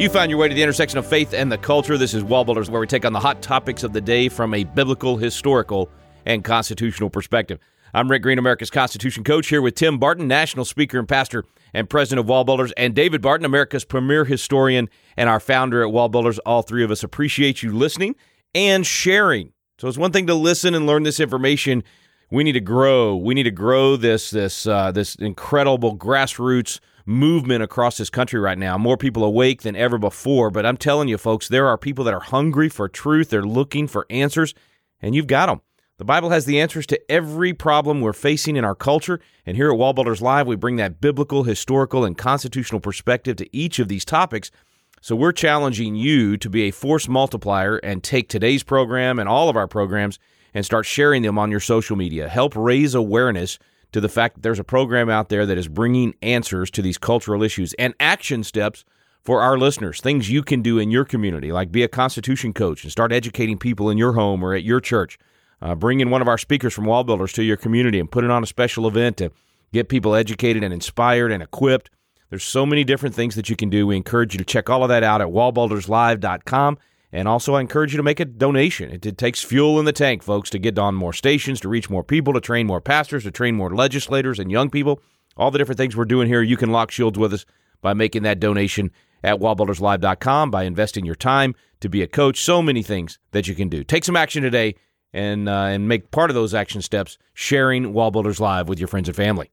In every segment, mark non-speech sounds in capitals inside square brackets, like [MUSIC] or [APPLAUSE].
You found your way to the intersection of faith and the culture. This is Wallbuilders, where we take on the hot topics of the day from a biblical, historical, and constitutional perspective. I'm Rick Green, America's Constitution coach, here with Tim Barton, national speaker and pastor and president of Wallbuilders, and David Barton, America's premier historian and our founder at Wallbuilders. All three of us appreciate you listening and sharing. So it's one thing to listen and learn this information. We need to grow. We need to grow this this uh, this incredible grassroots movement across this country right now. More people awake than ever before. But I'm telling you, folks, there are people that are hungry for truth. They're looking for answers, and you've got them. The Bible has the answers to every problem we're facing in our culture. And here at Wallbuilders Live, we bring that biblical, historical, and constitutional perspective to each of these topics. So we're challenging you to be a force multiplier and take today's program and all of our programs and start sharing them on your social media. Help raise awareness to the fact that there's a program out there that is bringing answers to these cultural issues and action steps for our listeners, things you can do in your community, like be a Constitution coach and start educating people in your home or at your church. Uh, bring in one of our speakers from Wallbuilders to your community and put it on a special event to get people educated and inspired and equipped. There's so many different things that you can do. We encourage you to check all of that out at wallbuilderslive.com. And also, I encourage you to make a donation. It, takes fuel in the tank, folks, to get on more stations, to reach more people, to train more pastors, to train more legislators and young people. All the different things we're doing here, you can lock shields with us by making that donation at wallbuilderslive.com, by investing your time to be a coach. So many things that you can do. Take some action today and, uh, and make part of those action steps sharing Wallbuilders Live with your friends and family.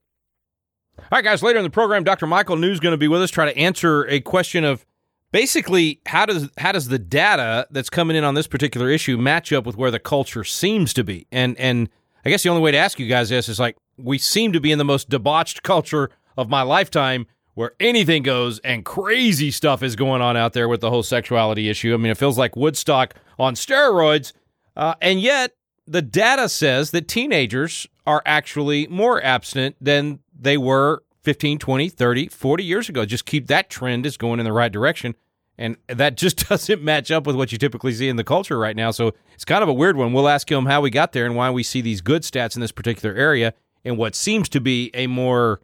All right, guys, later in the program, Dr. Michael New is going to be with us, try to answer a question of basically how does how does the data that's coming in on this particular issue match up with where the culture seems to be and and i guess the only way to ask you guys this is like we seem to be in the most debauched culture of my lifetime where anything goes and crazy stuff is going on out there with the whole sexuality issue i mean it feels like woodstock on steroids uh, and yet the data says that teenagers are actually more abstinent than they were 15, 20, 30, 40 years ago. Just keep that trend is going in the right direction. And that just [LAUGHS] doesn't match up with what you typically see in the culture right now. So it's kind of a weird one. We'll ask him how we got there and why we see these good stats in this particular area in what seems to be a more,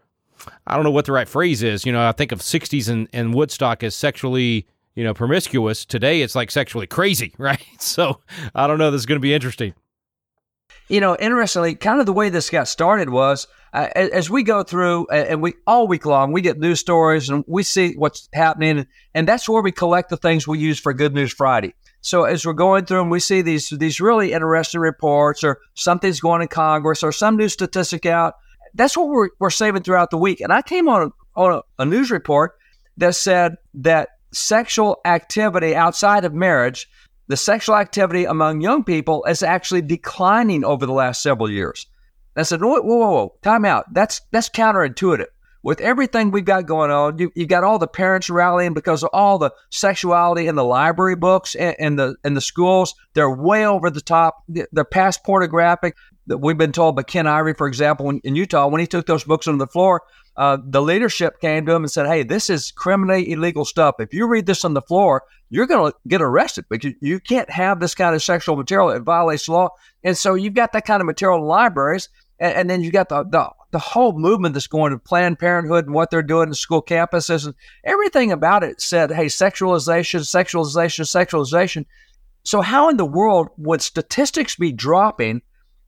I don't know what the right phrase is. You know, I think of 60s and, and Woodstock as sexually, you know, promiscuous. Today it's like sexually crazy, [LAUGHS] right? So I don't know. This is going to be interesting. You know, interestingly, kind of the way this got started was uh, as we go through and we all week long we get news stories and we see what's happening and that's where we collect the things we use for good news friday. So as we're going through and we see these these really interesting reports or something's going in congress or some new statistic out that's what we're, we're saving throughout the week. And i came on a, on a, a news report that said that sexual activity outside of marriage the sexual activity among young people is actually declining over the last several years I said, whoa, whoa, whoa, time out. That's that's counterintuitive. With everything we've got going on, you, have got all the parents rallying because of all the sexuality in the library books and, and the in the schools. They're way over the top. They're past pornographic. That we've been told by Ken Ivory, for example, in, Utah, when he took those books on the floor, uh, the leadership came to him and said, "Hey, this is criminally illegal stuff. If you read this on the floor, you're going to get arrested because you can't have this kind of sexual material. It violates law." And so you've got that kind of material in libraries and, and then you got the, the the whole movement that's going to Planned Parenthood and what they're doing in school campuses and everything about it said, hey, sexualization, sexualization, sexualization. So how in the world would statistics be dropping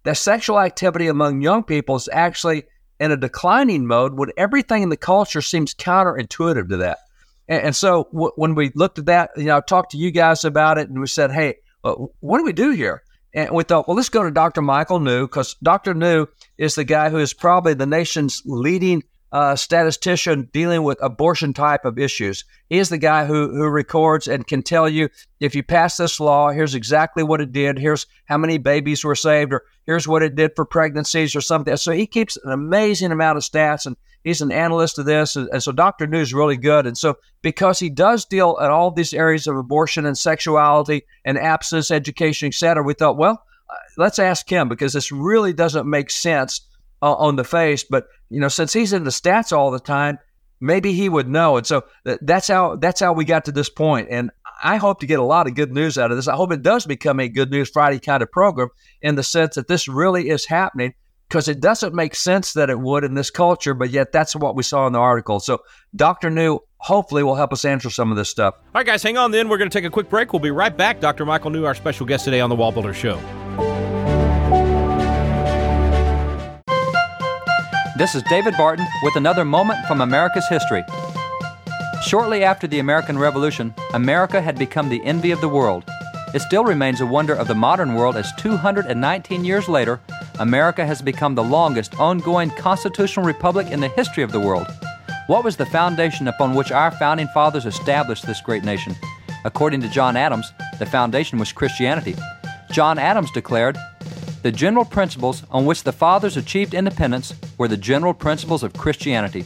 that sexual activity among young people is actually in a declining mode when everything in the culture seems counterintuitive to that? And, and so w- when we looked at that, you know, I talked to you guys about it and we said, hey, uh, what do we do here? And we thought, well, let's go to Dr. Michael New because Dr. New is the guy who is probably the nation's leading uh, statistician dealing with abortion type of issues. He is the guy who, who records and can tell you if you pass this law, here's exactly what it did, here's how many babies were saved, or here's what it did for pregnancies or something. So he keeps an amazing amount of stats and he's an analyst of this. And, and so Dr. New is really good. And so because he does deal at all these areas of abortion and sexuality and abstinence, education, etc., we thought, well, uh, let's ask him because this really doesn't make sense uh, on the face. But you know, since he's in the stats all the time, maybe he would know. And so th- that's how that's how we got to this point. And I hope to get a lot of good news out of this. I hope it does become a Good News Friday kind of program in the sense that this really is happening because it doesn't make sense that it would in this culture, but yet that's what we saw in the article. So Dr. New hopefully will help us answer some of this stuff. All right, guys, hang on then. We're going to take a quick break. We'll be right back. Dr. Michael New, our special guest today on the Wall Builder Show. This is David Barton with another moment from America's history. Shortly after the American Revolution, America had become the envy of the world. It still remains a wonder of the modern world as 219 years later, America has become the longest ongoing constitutional republic in the history of the world. What was the foundation upon which our founding fathers established this great nation? According to John Adams, the foundation was Christianity. John Adams declared, the general principles on which the fathers achieved independence were the general principles of Christianity.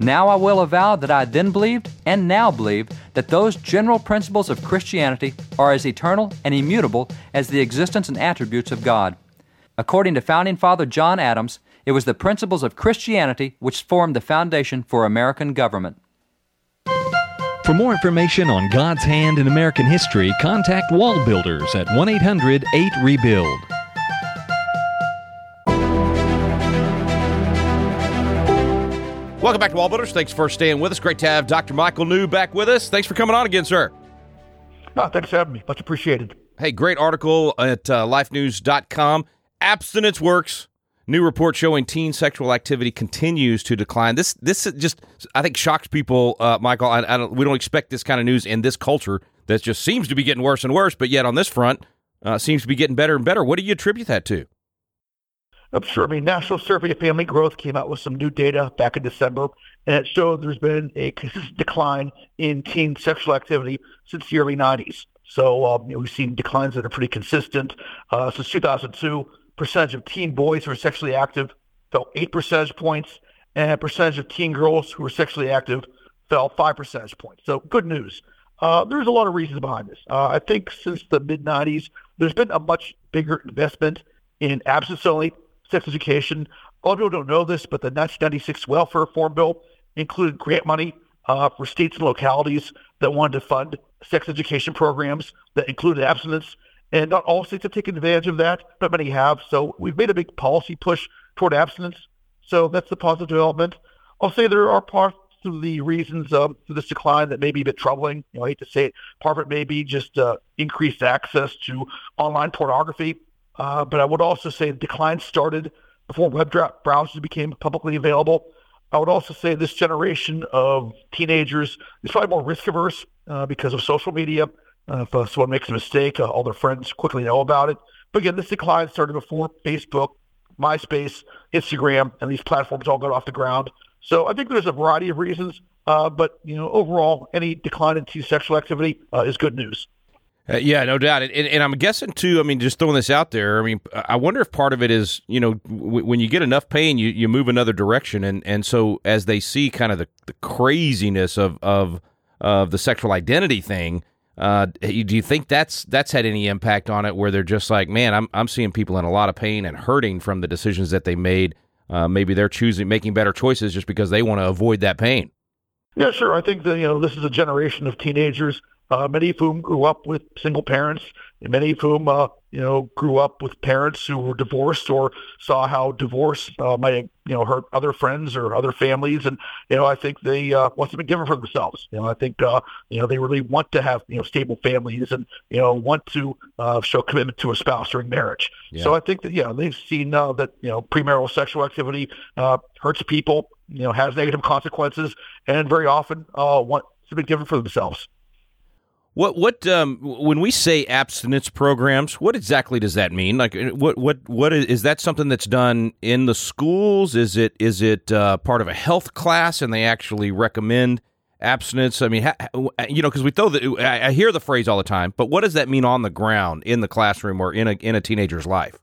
Now I will avow that I then believed and now believe that those general principles of Christianity are as eternal and immutable as the existence and attributes of God. According to founding father John Adams, it was the principles of Christianity which formed the foundation for American government. For more information on God's hand in American history, contact Wall Builders at 1 800 8 Rebuild. Welcome back to Wall Builders. Thanks for staying with us. Great to have Dr. Michael New back with us. Thanks for coming on again, sir. Oh, thanks for having me. Much appreciated. Hey, great article at uh, lifenews.com. Abstinence works. New report showing teen sexual activity continues to decline. This this just I think shocks people, uh, Michael. I, I don't, we don't expect this kind of news in this culture that just seems to be getting worse and worse, but yet on this front uh, seems to be getting better and better. What do you attribute that to? Mean, National Survey of Family Growth came out with some new data back in December, and it showed there's been a consistent decline in teen sexual activity since the early 90s. So um, you know, we've seen declines that are pretty consistent. Uh, since 2002, percentage of teen boys who are sexually active fell 8 percentage points, and percentage of teen girls who were sexually active fell 5 percentage points. So good news. Uh, there's a lot of reasons behind this. Uh, I think since the mid 90s, there's been a much bigger investment in abstinence-only sex education. A lot of people don't know this, but the 1996 Welfare Reform Bill included grant money uh, for states and localities that wanted to fund sex education programs that included abstinence. And not all states have taken advantage of that, but many have. So we've made a big policy push toward abstinence. So that's the positive development. I'll say there are parts of the reasons um, for this decline that may be a bit troubling. You know, I hate to say it. Part of it may be just uh, increased access to online pornography. Uh, but I would also say the decline started before web browsers became publicly available. I would also say this generation of teenagers is probably more risk averse uh, because of social media. Uh, if uh, someone makes a mistake, uh, all their friends quickly know about it. But again, this decline started before Facebook, MySpace, Instagram, and these platforms all got off the ground. So I think there's a variety of reasons. Uh, but you know, overall, any decline in teen sexual activity is good news. Uh, yeah, no doubt. And, and, I'm guessing too. I mean, just throwing this out there. I mean, I wonder if part of it is, you know, w- when you get enough pain, you, you move another direction, and and so as they see kind of the, the craziness of of of the sexual identity thing, uh, do you think that's that's had any impact on it? Where they're just like, man, I'm I'm seeing people in a lot of pain and hurting from the decisions that they made. Uh, maybe they're choosing making better choices just because they want to avoid that pain. Yeah, sure. I think that you know this is a generation of teenagers uh, many of whom grew up with single parents, and many of whom, uh, you know, grew up with parents who were divorced or saw how divorce uh, might, you know, hurt other friends or other families. And, you know, I think they uh, want something different for themselves. You know, I think, uh, you know, they really want to have, you know, stable families and, you know, want to uh, show commitment to a spouse during marriage. Yeah. So I think that, yeah, they've seen uh, that, you know, premarital sexual activity uh, hurts people, you know, has negative consequences, and very often uh, want something different for themselves. What what um, when we say abstinence programs, what exactly does that mean? Like, uh, what what what is, is that something that's done in the schools? Is it is it uh, part of a health class, and they actually recommend abstinence? I mean, ha, you know, because we throw the I, I hear the phrase all the time, but what does that mean on the ground in the classroom or in a in a teenager's life?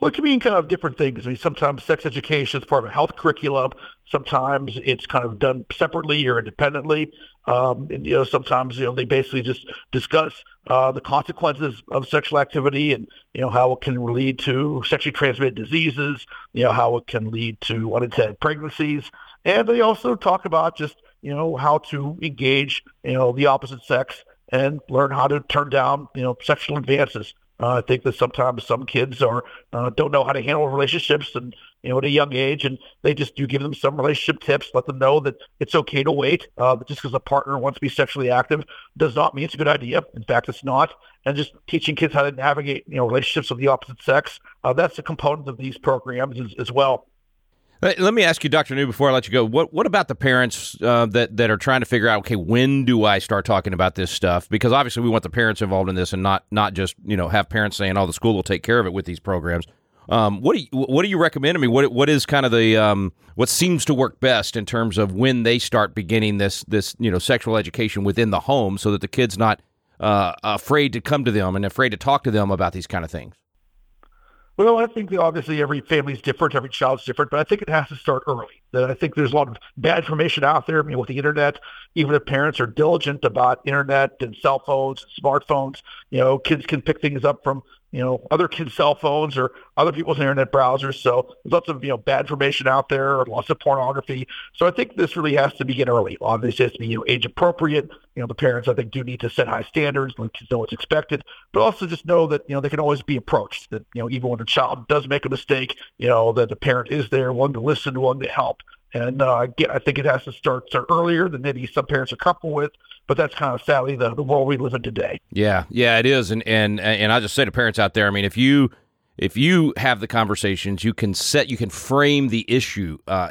Well, it can mean kind of different things. I mean, sometimes sex education is part of a health curriculum. Sometimes it's kind of done separately or independently. Um, and, you know, sometimes you know they basically just discuss uh, the consequences of sexual activity and you know how it can lead to sexually transmitted diseases. You know how it can lead to unintended pregnancies, and they also talk about just you know how to engage you know the opposite sex and learn how to turn down you know sexual advances Uh, I think that sometimes some kids are uh, don't know how to handle relationships and you know at a young age, and they just do give them some relationship tips, let them know that it's okay to wait. Uh, just because a partner wants to be sexually active does not mean it's a good idea. In fact, it's not. And just teaching kids how to navigate you know relationships with the opposite sex uh, that's a component of these programs as, as well. Let me ask you, Dr. New, before I let you go, what what about the parents uh, that that are trying to figure out, okay, when do I start talking about this stuff? Because obviously, we want the parents involved in this, and not not just you know have parents saying, "Oh, the school will take care of it with these programs." Um, what do you what do you recommend? I mean, what what is kind of the um, what seems to work best in terms of when they start beginning this this you know sexual education within the home, so that the kid's not uh, afraid to come to them and afraid to talk to them about these kind of things. Well, I think obviously every family is different, every child's different, but I think it has to start early. I think there's a lot of bad information out there. I mean, with the internet, even if parents are diligent about internet and cell phones, smartphones, you know, kids can pick things up from you know, other kids' cell phones or other people's internet browsers. So there's lots of, you know, bad information out there, lots of pornography. So I think this really has to begin early. Obviously, it has to be, you know, age appropriate. You know, the parents, I think, do need to set high standards, let kids know what's expected, but also just know that, you know, they can always be approached. That, you know, even when a child does make a mistake, you know, that the parent is there, one to listen, one to help. And uh, again, I think it has to start, start earlier than maybe some parents are comfortable with. But that's kind of sadly the, the world we live in today. Yeah, yeah, it is. And and and I just say to parents out there, I mean, if you if you have the conversations, you can set, you can frame the issue uh,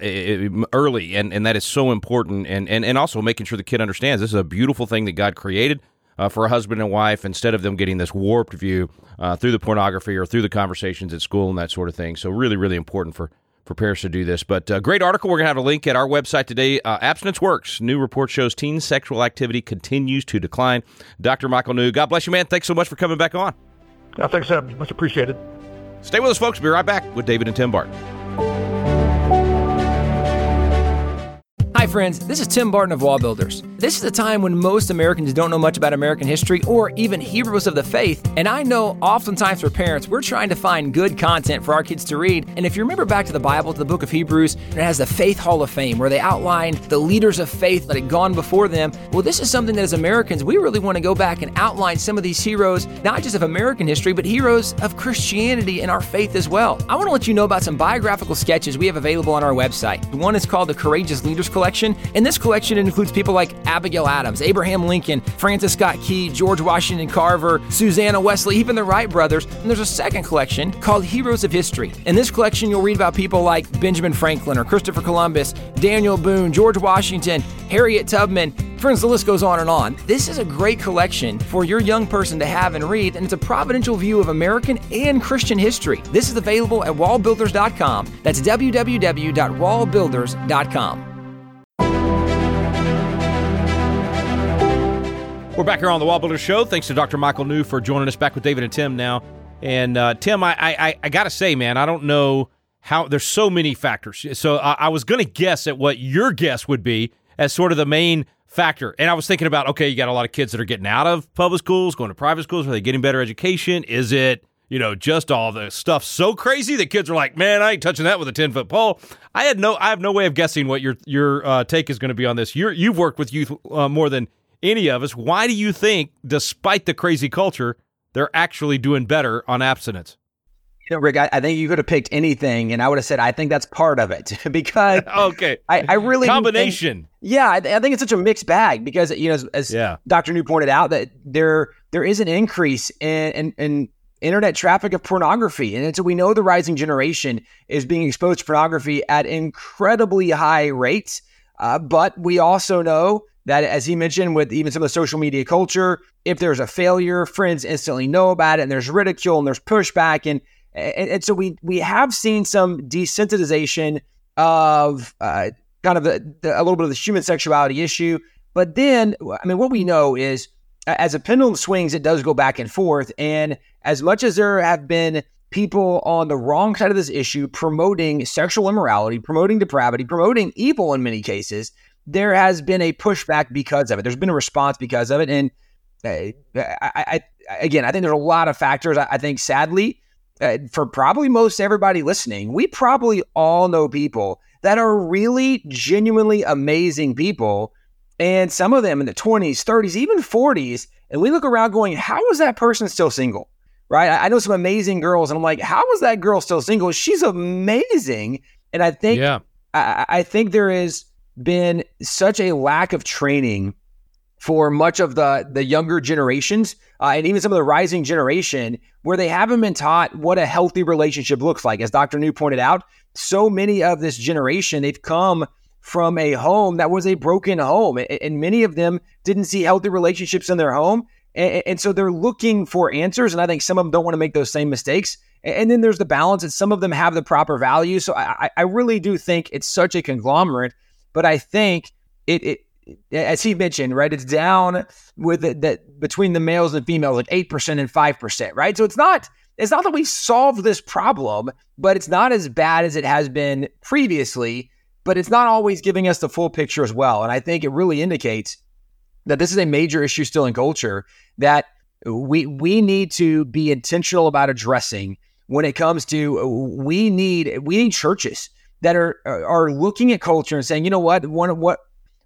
early, and, and that is so important. And, and and also making sure the kid understands this is a beautiful thing that God created uh, for a husband and wife, instead of them getting this warped view uh, through the pornography or through the conversations at school and that sort of thing. So really, really important for prepare us to do this. But uh, great article. We're going to have a link at our website today. Uh, abstinence works. New report shows teen sexual activity continues to decline. Dr. Michael New, God bless you, man. Thanks so much for coming back on. Uh, thanks, Sam. Much appreciated. Stay with us, folks. We'll be right back with David and Tim Barton. Friends. This is Tim Barton of Wall Builders. This is a time when most Americans don't know much about American history or even Hebrews of the faith. And I know oftentimes for parents, we're trying to find good content for our kids to read. And if you remember back to the Bible, to the book of Hebrews, it has the Faith Hall of Fame where they outlined the leaders of faith that had gone before them. Well, this is something that as Americans, we really want to go back and outline some of these heroes, not just of American history, but heroes of Christianity and our faith as well. I want to let you know about some biographical sketches we have available on our website. One is called the Courageous Leaders Collection, and this collection includes people like Abigail Adams, Abraham Lincoln, Francis Scott Key, George Washington Carver, Susanna Wesley, even the Wright brothers. And there's a second collection called Heroes of History. In this collection, you'll read about people like Benjamin Franklin or Christopher Columbus, Daniel Boone, George Washington, Harriet Tubman. Friends, the list goes on and on. This is a great collection for your young person to have and read, and it's a providential view of American and Christian history. This is available at wallbuilders.com. That's www.wallbuilders.com. We're back here on the Builder Show. Thanks to Dr. Michael New for joining us back with David and Tim now. And uh, Tim, I, I I gotta say, man, I don't know how. There's so many factors. So I, I was gonna guess at what your guess would be as sort of the main factor. And I was thinking about, okay, you got a lot of kids that are getting out of public schools, going to private schools. Are they getting better education? Is it you know, just all the stuff so crazy that kids are like, man, I ain't touching that with a ten foot pole. I had no, I have no way of guessing what your your uh, take is going to be on this. You're, you've worked with youth uh, more than any of us, why do you think, despite the crazy culture, they're actually doing better on abstinence? You know, Rick, I, I, think you could have picked anything, and I would have said I think that's part of it [LAUGHS] because [LAUGHS] okay, I, I really combination. Think, yeah, I, I, think it's such a mixed bag because you know, as, as yeah. Dr. New pointed out, that there there is an increase in, in, in internet traffic of pornography, and so we know the rising generation is being exposed to pornography at incredibly high rates. Uh, but we also know that, as he mentioned, with even some of the social media culture, if there's a failure, friends instantly know about it, and there's ridicule and there's pushback, and and, and so we we have seen some desensitization of uh, kind of the, the, a little bit of the human sexuality issue. But then, I mean, what we know is as a pendulum swings, it does go back and forth, and as much as there have been people on the wrong side of this issue promoting sexual immorality, promoting depravity, promoting evil in many cases, there has been a pushback because of it. There's been a response because of it. And uh, I, I, again, I think there's a lot of factors. I, I think, sadly, uh, for probably most everybody listening, we probably all know people that are really genuinely amazing people. And some of them in the 20s, 30s, even 40s. And we look around going, how is that person still single? right? I, I know some amazing girls, and I'm like, how is that girl still single? She's amazing, and I think, yeah, I, I think there has been such a lack of training for much of the the younger generations uh, and even some of the rising generation where they haven't been taught what a healthy relationship looks like. As dr new pointed out so many of this generation they've come from a home that was a broken home and many of them didn't see healthy relationships in their home and, so they're looking for answers and i think some of them don't want to make those same mistakes and then there's the balance and some of them have the proper value so i, I really do think it's such a conglomerate but i think it, it as he mentioned, right, it's down with it that between the males and females, like eight percent and five percent, right? So it's not it's not that we solved this problem, but it's not as bad as it has been previously. But it's not always giving us the full picture as well, and I think it really indicates that this is a major issue still in culture that we we need to be intentional about addressing when it comes to we need we need churches that are uh, are looking at culture and saying, you know what, one what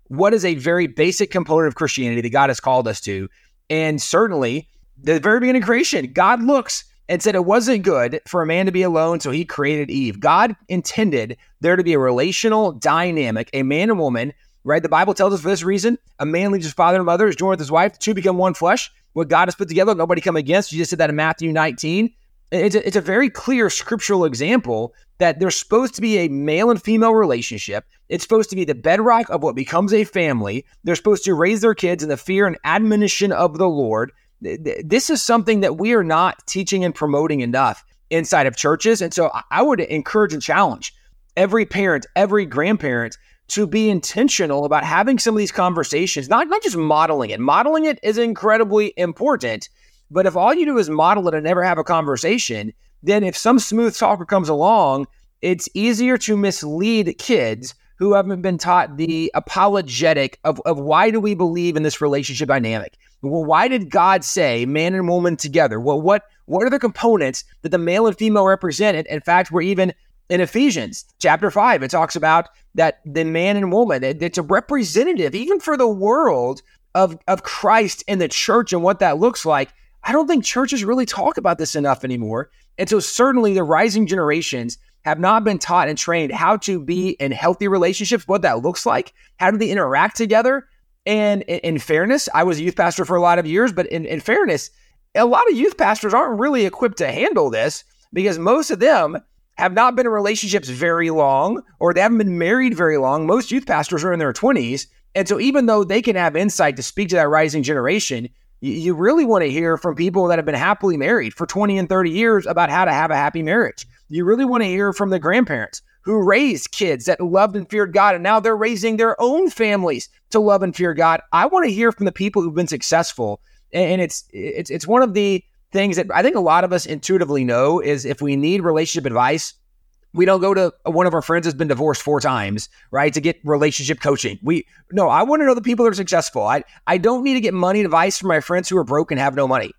what is a very basic component of Christianity that God has called us to. And certainly, the very beginning of creation, God looks and said it wasn't good for a man to be alone, so he created Eve. God intended there to be a relational dynamic, a man and woman, right? The Bible tells us for this reason a man leaves his father and mother, is joined with his wife, the two become one flesh. What God has put together, nobody come against. You just said that in Matthew 19. It's a, it's a very clear scriptural example that there's supposed to be a male and female relationship. It's supposed to be the bedrock of what becomes a family. They're supposed to raise their kids in the fear and admonition of the Lord. This is something that we are not teaching and promoting enough inside of churches. And so I would encourage and challenge every parent, every grandparent to be intentional about having some of these conversations, not, not just modeling it. Modeling it is incredibly important. But if all you do is model it and never have a conversation, then if some smooth talker comes along, it's easier to mislead kids who haven't been taught the apologetic of, of why do we believe in this relationship dynamic? Well, why did God say man and woman together? Well, what what are the components that the male and female represented? In fact, we're even in Ephesians chapter 5, it talks about that the man and woman, it's a representative, even for the world, of, of Christ and the church and what that looks like. I don't think churches really talk about this enough anymore. And so, certainly, the rising generations have not been taught and trained how to be in healthy relationships, what that looks like, how do they interact together. And in, in fairness, I was a youth pastor for a lot of years, but in, in fairness, a lot of youth pastors aren't really equipped to handle this because most of them have not been in relationships very long or they haven't been married very long. Most youth pastors are in their 20s. And so, even though they can have insight to speak to that rising generation, you really want to hear from people that have been happily married for 20 and 30 years about how to have a happy marriage. You really want to hear from the grandparents who raised kids that loved and feared God, and now they're raising their own families to love and fear God. I want to hear from the people who've been successful, and it's it's it's one of the things that I think a lot of us intuitively know is if we need relationship advice, we don't go to one of our friends has been divorced four times, right? To get relationship coaching. We no, I want to know the people that are successful. I I don't need to get money advice from my friends who are broke and have no money.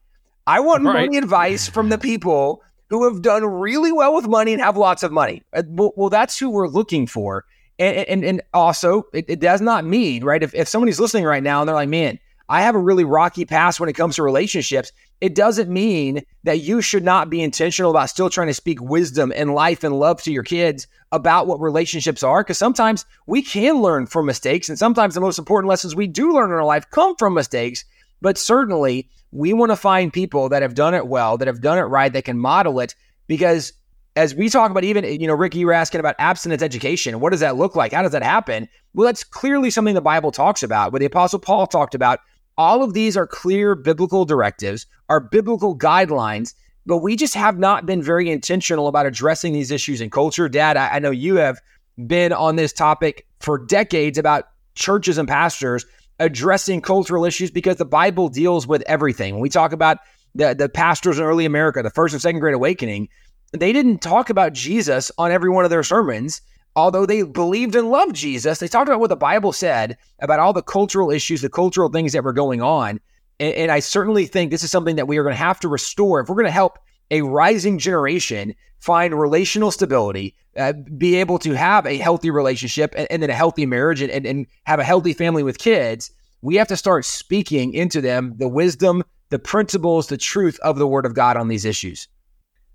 I want right. money advice from the people who have done really well with money and have lots of money. Uh, well, well that's who we're looking for. And and, and also, it, it does not mean right if if somebody's listening right now and they're like, man, I have a really rocky past when it comes to relationships it doesn't mean that you should not be intentional about still trying to speak wisdom and life and love to your kids about what relationships are. Because sometimes we can learn from mistakes, and sometimes the most important lessons we do learn in our life come from mistakes. But certainly, we want to find people that have done it well, that have done it right, that can model it. Because as we talk about, even, you know, Ricky, you were asking about abstinence education. What does that look like? How does that happen? Well, that's clearly something the Bible talks about, what the Apostle Paul talked about all of these are clear biblical directives, are biblical guidelines, but we just have not been very intentional about addressing these issues in culture. Dad, I, I know you have been on this topic for decades about churches and pastors addressing cultural issues because the Bible deals with everything. When we talk about the, the pastors in early America, the first and second great awakening, they didn't talk about Jesus on every one of their sermons although they believed and loved Jesus, they talked about what the Bible said about all the cultural issues, the cultural things that were going on. And, and I certainly think this is something that we are going to have to restore if we're going to help a rising generation find relational stability, uh, be able to have a healthy relationship and, and then a healthy marriage and, and, and have a healthy family with kids. We have to start speaking into them the wisdom, the principles, the truth of the Word of God on these issues.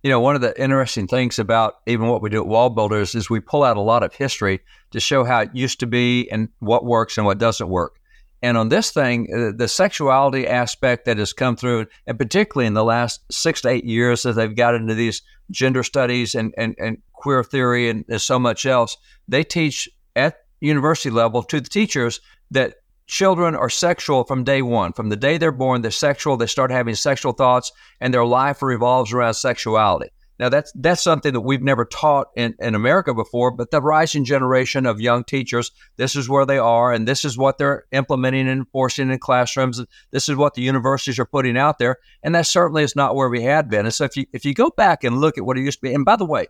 You know, one of the interesting things about even what we do at Wall Builders is we pull out a lot of history to show how it used to be and what works and what doesn't work. And on this thing, uh, the sexuality aspect that has come through, and particularly in the last six to eight years as they've got into these gender studies and, and, and queer theory and, and so much else, they teach at university level to the teachers that children are sexual from day one. From the day they're born, they're sexual. They start having sexual thoughts, and their life revolves around sexuality. Now, that's that's something that we've never taught in, in America before, but the rising generation of young teachers, this is where they are, and this is what they're implementing and enforcing in classrooms. This is what the universities are putting out there, and that certainly is not where we had been. And so, if you if you go back and look at what it used to be, and by the way,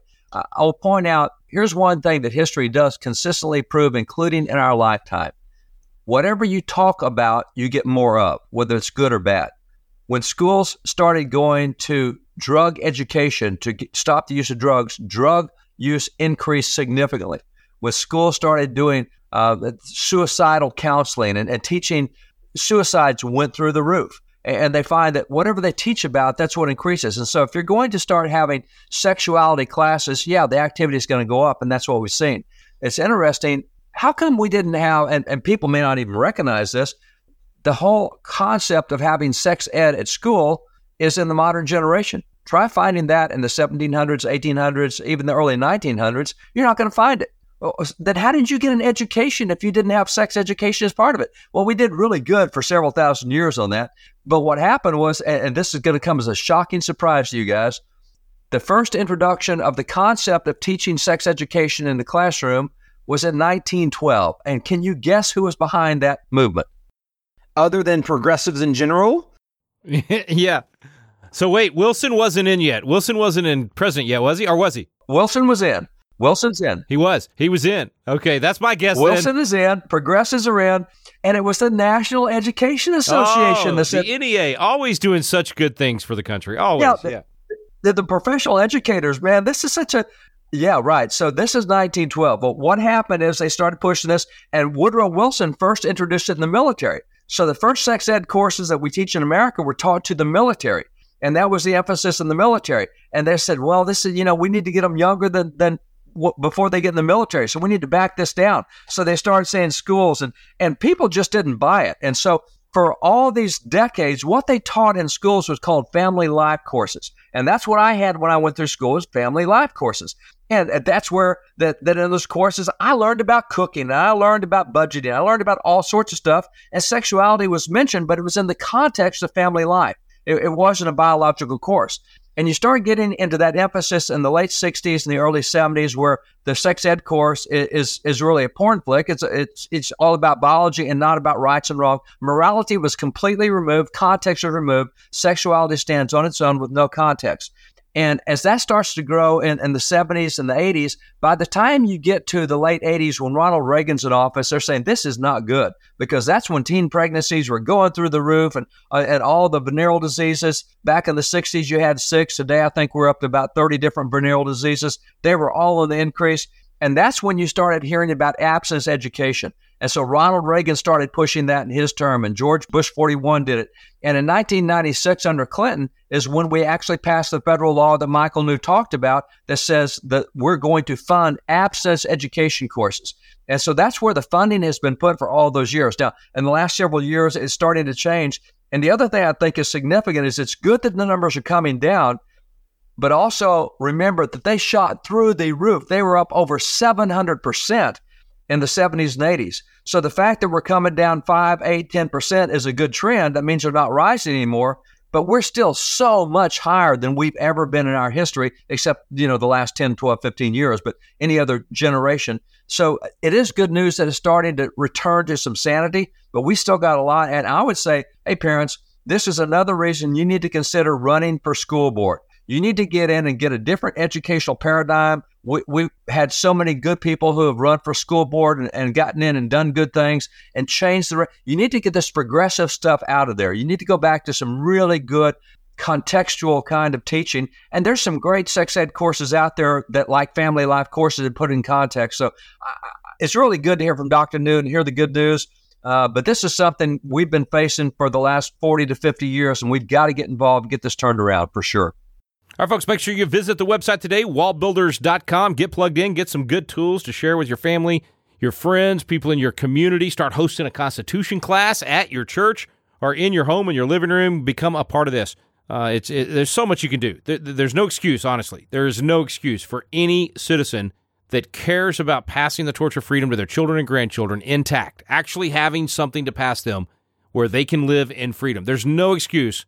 I'll point out here's one thing that history does consistently prove, including in our lifetime: whatever you talk about, you get more of, whether it's good or bad. When schools started going to drug education to stop the use of drugs, drug use increased significantly. When schools started doing uh, suicidal counseling and, and teaching, suicides went through the roof and they find that whatever they teach about, that's what increases. And so, if you're going to start having sexuality classes, yeah, the activity is going to go up, and that's what we've seen. It's interesting. How come we didn't have, and, and people may not even recognize this, the whole concept of having sex ed at school is in the modern generation. Try finding that in the 1700s, 1800s, even the early 1900s. You're not going to find it. Then how did you get an education if you didn't have sex education as part of it? Well, we did really good for several thousand years on that. But what happened was, and this is going to come as a shocking surprise to you guys, the first introduction of the concept of teaching sex education in the classroom was in 1912. And can you guess who was behind that movement? Other than progressives in general? [LAUGHS] yeah. So wait, Wilson wasn't in yet. Wilson wasn't in president yet, was he? Or was he? Wilson was in. Wilson's in. He was. He was in. Okay, that's my guess. Wilson then. is in. Progressives are in, and it was the National Education Association. Oh, that said, the NEA, always doing such good things for the country. Always. Yeah. The. The, the professional educators, man, this is such a yeah, right. So this is 1912. But what happened is they started pushing this, and Woodrow Wilson first introduced it in the military. So the first sex ed courses that we teach in America were taught to the military. And that was the emphasis in the military. And they said, well, this is, you know, we need to get them younger than, than before they get in the military. So we need to back this down. So they started saying schools and, and people just didn't buy it. And so for all these decades, what they taught in schools was called family life courses. And that's what I had when I went through school was family life courses. And that's where that, that in those courses, I learned about cooking I learned about budgeting. I learned about all sorts of stuff. And sexuality was mentioned, but it was in the context of family life. It, it wasn't a biological course. And you start getting into that emphasis in the late 60s and the early 70s where the sex ed course is, is, is really a porn flick. It's, it's, it's all about biology and not about rights and wrong. Morality was completely removed, context was removed, sexuality stands on its own with no context. And as that starts to grow in, in, the 70s and the 80s, by the time you get to the late 80s, when Ronald Reagan's in office, they're saying this is not good because that's when teen pregnancies were going through the roof and, uh, and all the venereal diseases. Back in the 60s, you had six. Today, I think we're up to about 30 different venereal diseases. They were all on the increase. And that's when you started hearing about abstinence education. And so Ronald Reagan started pushing that in his term, and George Bush 41 did it. And in 1996, under Clinton, is when we actually passed the federal law that Michael New talked about that says that we're going to fund abstinence education courses. And so that's where the funding has been put for all those years. Now, in the last several years, it's starting to change. And the other thing I think is significant is it's good that the numbers are coming down, but also remember that they shot through the roof. They were up over 700% in the 70s and 80s. So the fact that we're coming down 5, 8, 10% is a good trend. That means they're not rising anymore, but we're still so much higher than we've ever been in our history, except, you know, the last 10, 12, 15 years, but any other generation. So uh, it is good news that it's starting to return to some sanity, but we still got a lot. And I would say, hey, parents, this is another reason you need to consider running for school board. You need to get in and get a different educational paradigm. We, we had so many good people who have run for school board and, and gotten in and done good things and changed the. You need to get this progressive stuff out of there. You need to go back to some really good contextual kind of teaching. And there's some great sex ed courses out there that, like family life courses, and put in context. So uh, it's really good to hear from Dr. New and hear the good news. Uh, but this is something we've been facing for the last 40 to 50 years, and we've got to get involved get this turned around for sure. All right, folks, make sure you visit the website today, wallbuilders.com. Get plugged in, get some good tools to share with your family, your friends, people in your community. Start hosting a Constitution class at your church or in your home, in your living room. Become a part of this. Uh, it's it, There's so much you can do. There, there's no excuse, honestly. There is no excuse for any citizen that cares about passing the torch of freedom to their children and grandchildren intact, actually having something to pass them where they can live in freedom. There's no excuse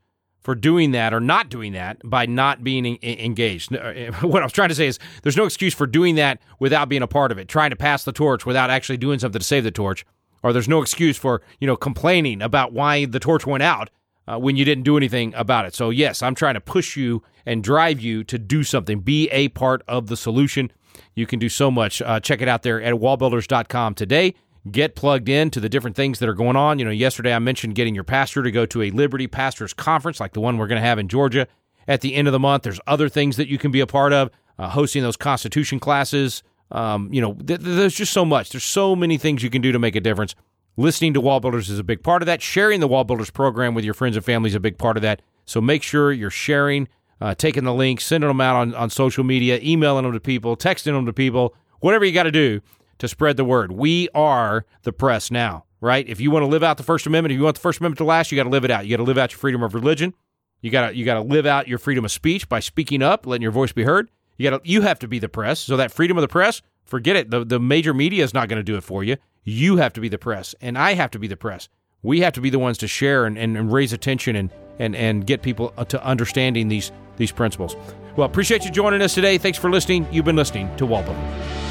for doing that or not doing that by not being engaged. Uh, [LAUGHS] what I was trying to say is there's no excuse for doing that without being a part of it, trying to pass the torch without actually doing something to save the torch. Or there's no excuse for, you know, complaining about why the torch went out uh, when you didn't do anything about it. So, yes, I'm trying to push you and drive you to do something. Be a part of the solution. You can do so much. Uh, check it out there at wallbuilders.com today. Get plugged in to the different things that are going on. You know, yesterday I mentioned getting your pastor to go to a Liberty Pastors Conference like the one we're going to have in Georgia at the end of the month. There's other things that you can be a part of, uh, hosting those Constitution classes. Um, you know, th- there's just so much. There's so many things you can do to make a difference. Listening to Wall Builders is a big part of that. Sharing the Wall Builders program with your friends and family is a big part of that. So make sure you're sharing uh, taking the links, sending them out on, on social media, emailing them to people, texting them to people, whatever you got to do to spread the word. We are the press now, right? If you want to live out the First Amendment, if you want the First Amendment to last, you got to live it out. You got to live out your freedom of religion. You got to you got to live out your freedom of speech by speaking up, letting your voice be heard. You got to you have to be the press. So that freedom of the press, forget it. The the major media is not going to do it for you. You have to be the press, and I have to be the press. We have to be the ones to share and, and, and raise attention and, and, and get people uh, to understanding these these principles. Well, appreciate you joining us today. Thanks for listening. You've been listening to Walpole.